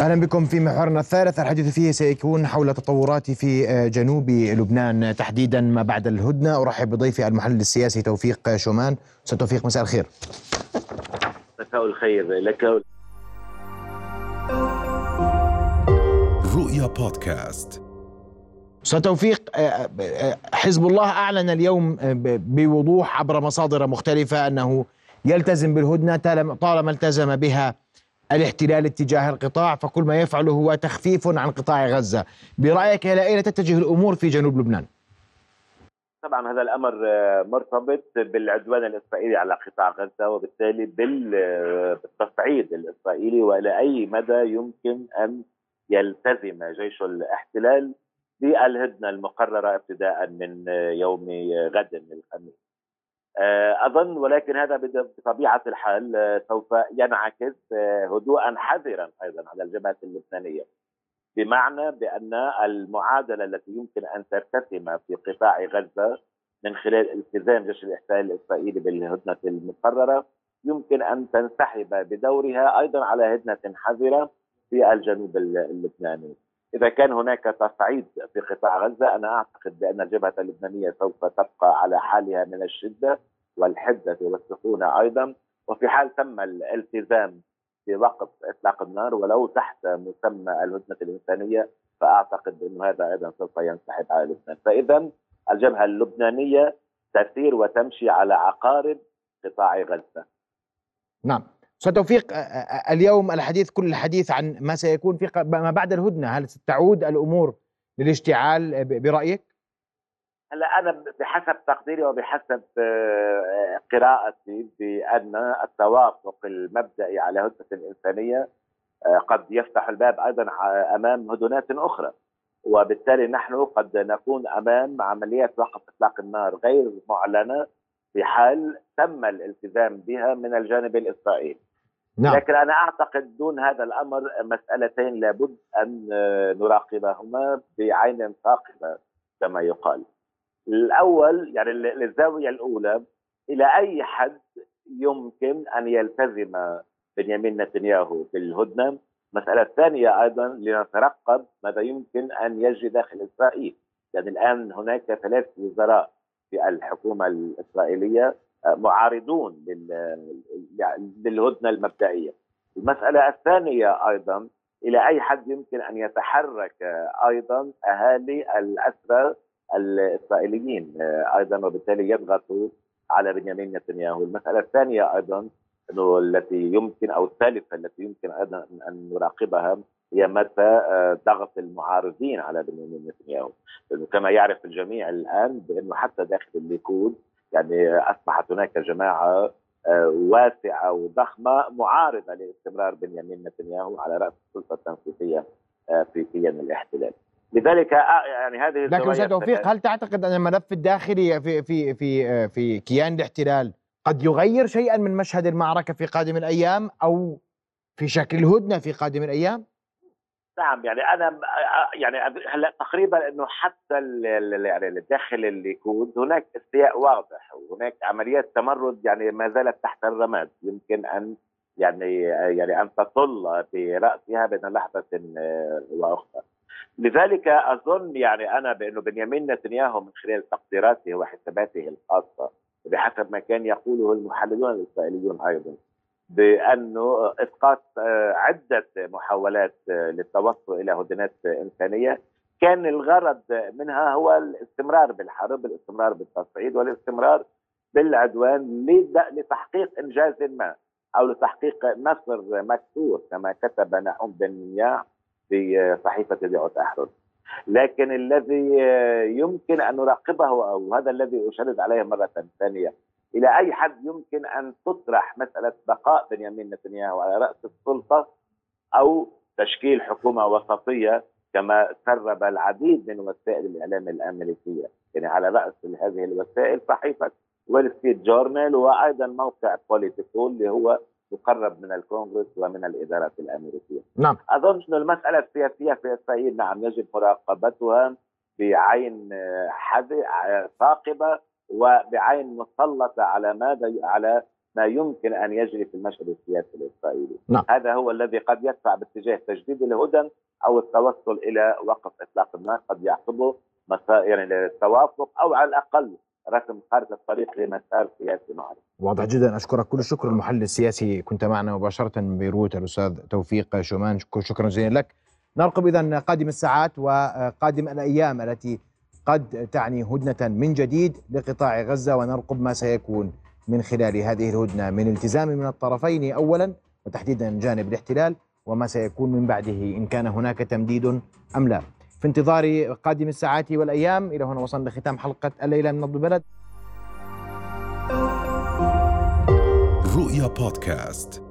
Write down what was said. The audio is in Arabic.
أهلا بكم في محورنا الثالث. الحديث فيه سيكون حول تطورات في جنوب لبنان. تحديدا ما بعد الهدنة. أرحب بضيفي المحلل السياسي توفيق شومان. أستاذ توفيق مساء الخير. مساء الخير. لك رؤيا بودكاست. أستاذ توفيق حزب الله أعلن اليوم بوضوح عبر مصادر مختلفة أنه يلتزم بالهدنة طالما التزم بها الاحتلال اتجاه القطاع فكل ما يفعله هو تخفيف عن قطاع غزة برأيك إلى أين تتجه الأمور في جنوب لبنان؟ طبعا هذا الأمر مرتبط بالعدوان الإسرائيلي على قطاع غزة وبالتالي بالتصعيد الإسرائيلي وإلى أي مدى يمكن أن يلتزم جيش الاحتلال بالهدنة المقررة ابتداء من يوم غد الخميس. آه، أظن ولكن هذا بطبيعة الحال آه، سوف ينعكس آه، هدوءا حذرا أيضا على الجبهة اللبنانية بمعنى بأن المعادلة التي يمكن أن ترتسم في قطاع غزة من خلال التزام جيش الإحتلال الإسرائيلي بالهدنة المقررة يمكن أن تنسحب بدورها أيضا على هدنة حذرة في الجنوب اللبناني. إذا كان هناك تصعيد في قطاع غزة أنا أعتقد بأن الجبهة اللبنانية سوف تبقى على حالها من الشدة والحدة والسخونه أيضا. وفي حال تم الالتزام بوقف إطلاق النار ولو تحت مسمى الهدنة الإنسانية فأعتقد انه هذا أيضا سوف ينسحب على لبنان. فاذا الجبهة اللبنانية تسير وتمشي على عقارب قطاع غزة. نعم. توفيق اليوم الحديث كل الحديث عن ما سيكون في ما بعد الهدنة. هل ستعود الأمور للاشتعال برأيك؟ هلأ أنا بحسب تقديري وبحسب قراءتي بأن التوافق المبدئي على هدنة انسانيه قد يفتح الباب أيضا أمام هدنات أخرى. وبالتالي نحن قد نكون أمام عمليات وقف إطلاق النار غير معلنة في حال تم الالتزام بها من الجانب الإسرائيلي. نعم. لكن أنا أعتقد دون هذا الأمر مسألتين لابد أن نراقبهما بعين ثاقبة كما يقال. الأول يعني للزاوية الأولى إلى أي حد يمكن أن يلتزم بنيامين نتنياهو بالهدنة؟ المسألة الثانية أيضا لنترقب ماذا يمكن أن يجري داخل إسرائيل. يعني الآن هناك ثلاث وزراء في الحكومة الإسرائيلية معارضون للهدنة المبدئية. المسألة الثانية أيضا إلى أي حد يمكن أن يتحرك أيضا أهالي الأسرى الإسرائيليين؟ أيضا وبالتالي يضغطوا على بنيامين نتنياهو، المسألة الثانية أيضا إنه التي يمكن أو الثالثة التي يمكن أيضا أن نراقبها هي متى ضغط المعارضين على بنيامين نتنياهو، كما يعرف الجميع الآن بأنه حتى داخل الليكود يعني أصبحت هناك جماعة واسعة وضخمة معارضة لاستمرار بنيامين نتنياهو على رأس السلطة التنفيذية في كيان الاحتلال. لذلك يعني هذه لكن أستاذ توفيق هل تعتقد أن الملف الداخلي في في في في كيان الاحتلال قد يغير شيئا من مشهد المعركة في قادم الأيام أو في شكل الهدنة في قادم الأيام؟ نعم يعني أنا يعني هلأ تقريبا إنه حتى يعني داخل الليكود هناك استياء واضح وهناك عمليات تمرد يعني ما زالت تحت الرماد. يمكن أن يعني يعني أن تطل براسها بين لحظة وأخرى. لذلك أظن يعني أنا بأنه بنيامين نتنياهو من خلال تقديراته وحساباته الخاصة بحسب ما كان يقوله المحللون الإسرائيليون أيضا. بأنه إسقاط عدة محاولات للتوصل إلى هدنات إنسانية كان الغرض منها هو الاستمرار بالحرب، الاستمرار بالتصعيد والاستمرار بالعدوان لتحقيق إنجاز ما أو لتحقيق نصر مكسور كما كتب نعوم بن في صحيفة ذيعه احرز. لكن الذي يمكن أن نراقبه أو هذا الذي اشدد عليه مرة ثانية إلى أي حد يمكن أن تطرح مسألة بقاء بنيامين نتنياهو على رأس السلطة أو تشكيل حكومة وسطية كما سرب العديد من وسائل الإعلام الأمريكية، يعني على رأس هذه الوسائل صحيفة وول ستريت جورنال وأيضا موقع بوليتيكو اللي هو مقرب من الكونغرس ومن الإدارات الأمريكية. نعم. أظن إنه المسألة السياسية في اسرائيل نعم يجب مراقبتها بعين ثاقبة وبعين مسلطة على ماذا على ما يمكن أن يجري في المشهد السياسي الإسرائيلي. نعم. هذا هو الذي قد يدفع باتجاه تجديد الهدن أو التوصل إلى وقف إطلاق النار. قد يعقبه مسار يعني التوافق أو على الأقل رسم خارطه الطريق لمسار سياسي معروف. واضح جدا. أشكرك كل الشكر المحلل السياسي. كنت معنا مباشرة من بيروت الأستاذ توفيق شومان. شكرا جزيلا لك. نرقب اذا قادم الساعات وقادم الأيام التي قد تعني هدنة من جديد لقطاع غزة ونرقب ما سيكون من خلال هذه الهدنة من التزام من الطرفين اولا وتحديدا جانب الاحتلال وما سيكون من بعده إن كان هناك تمديد أم لا. في انتظار قادم الساعات والأيام إلى هنا وصلنا لختام حلقة الليلة من نبض البلد. رؤيا بودكاست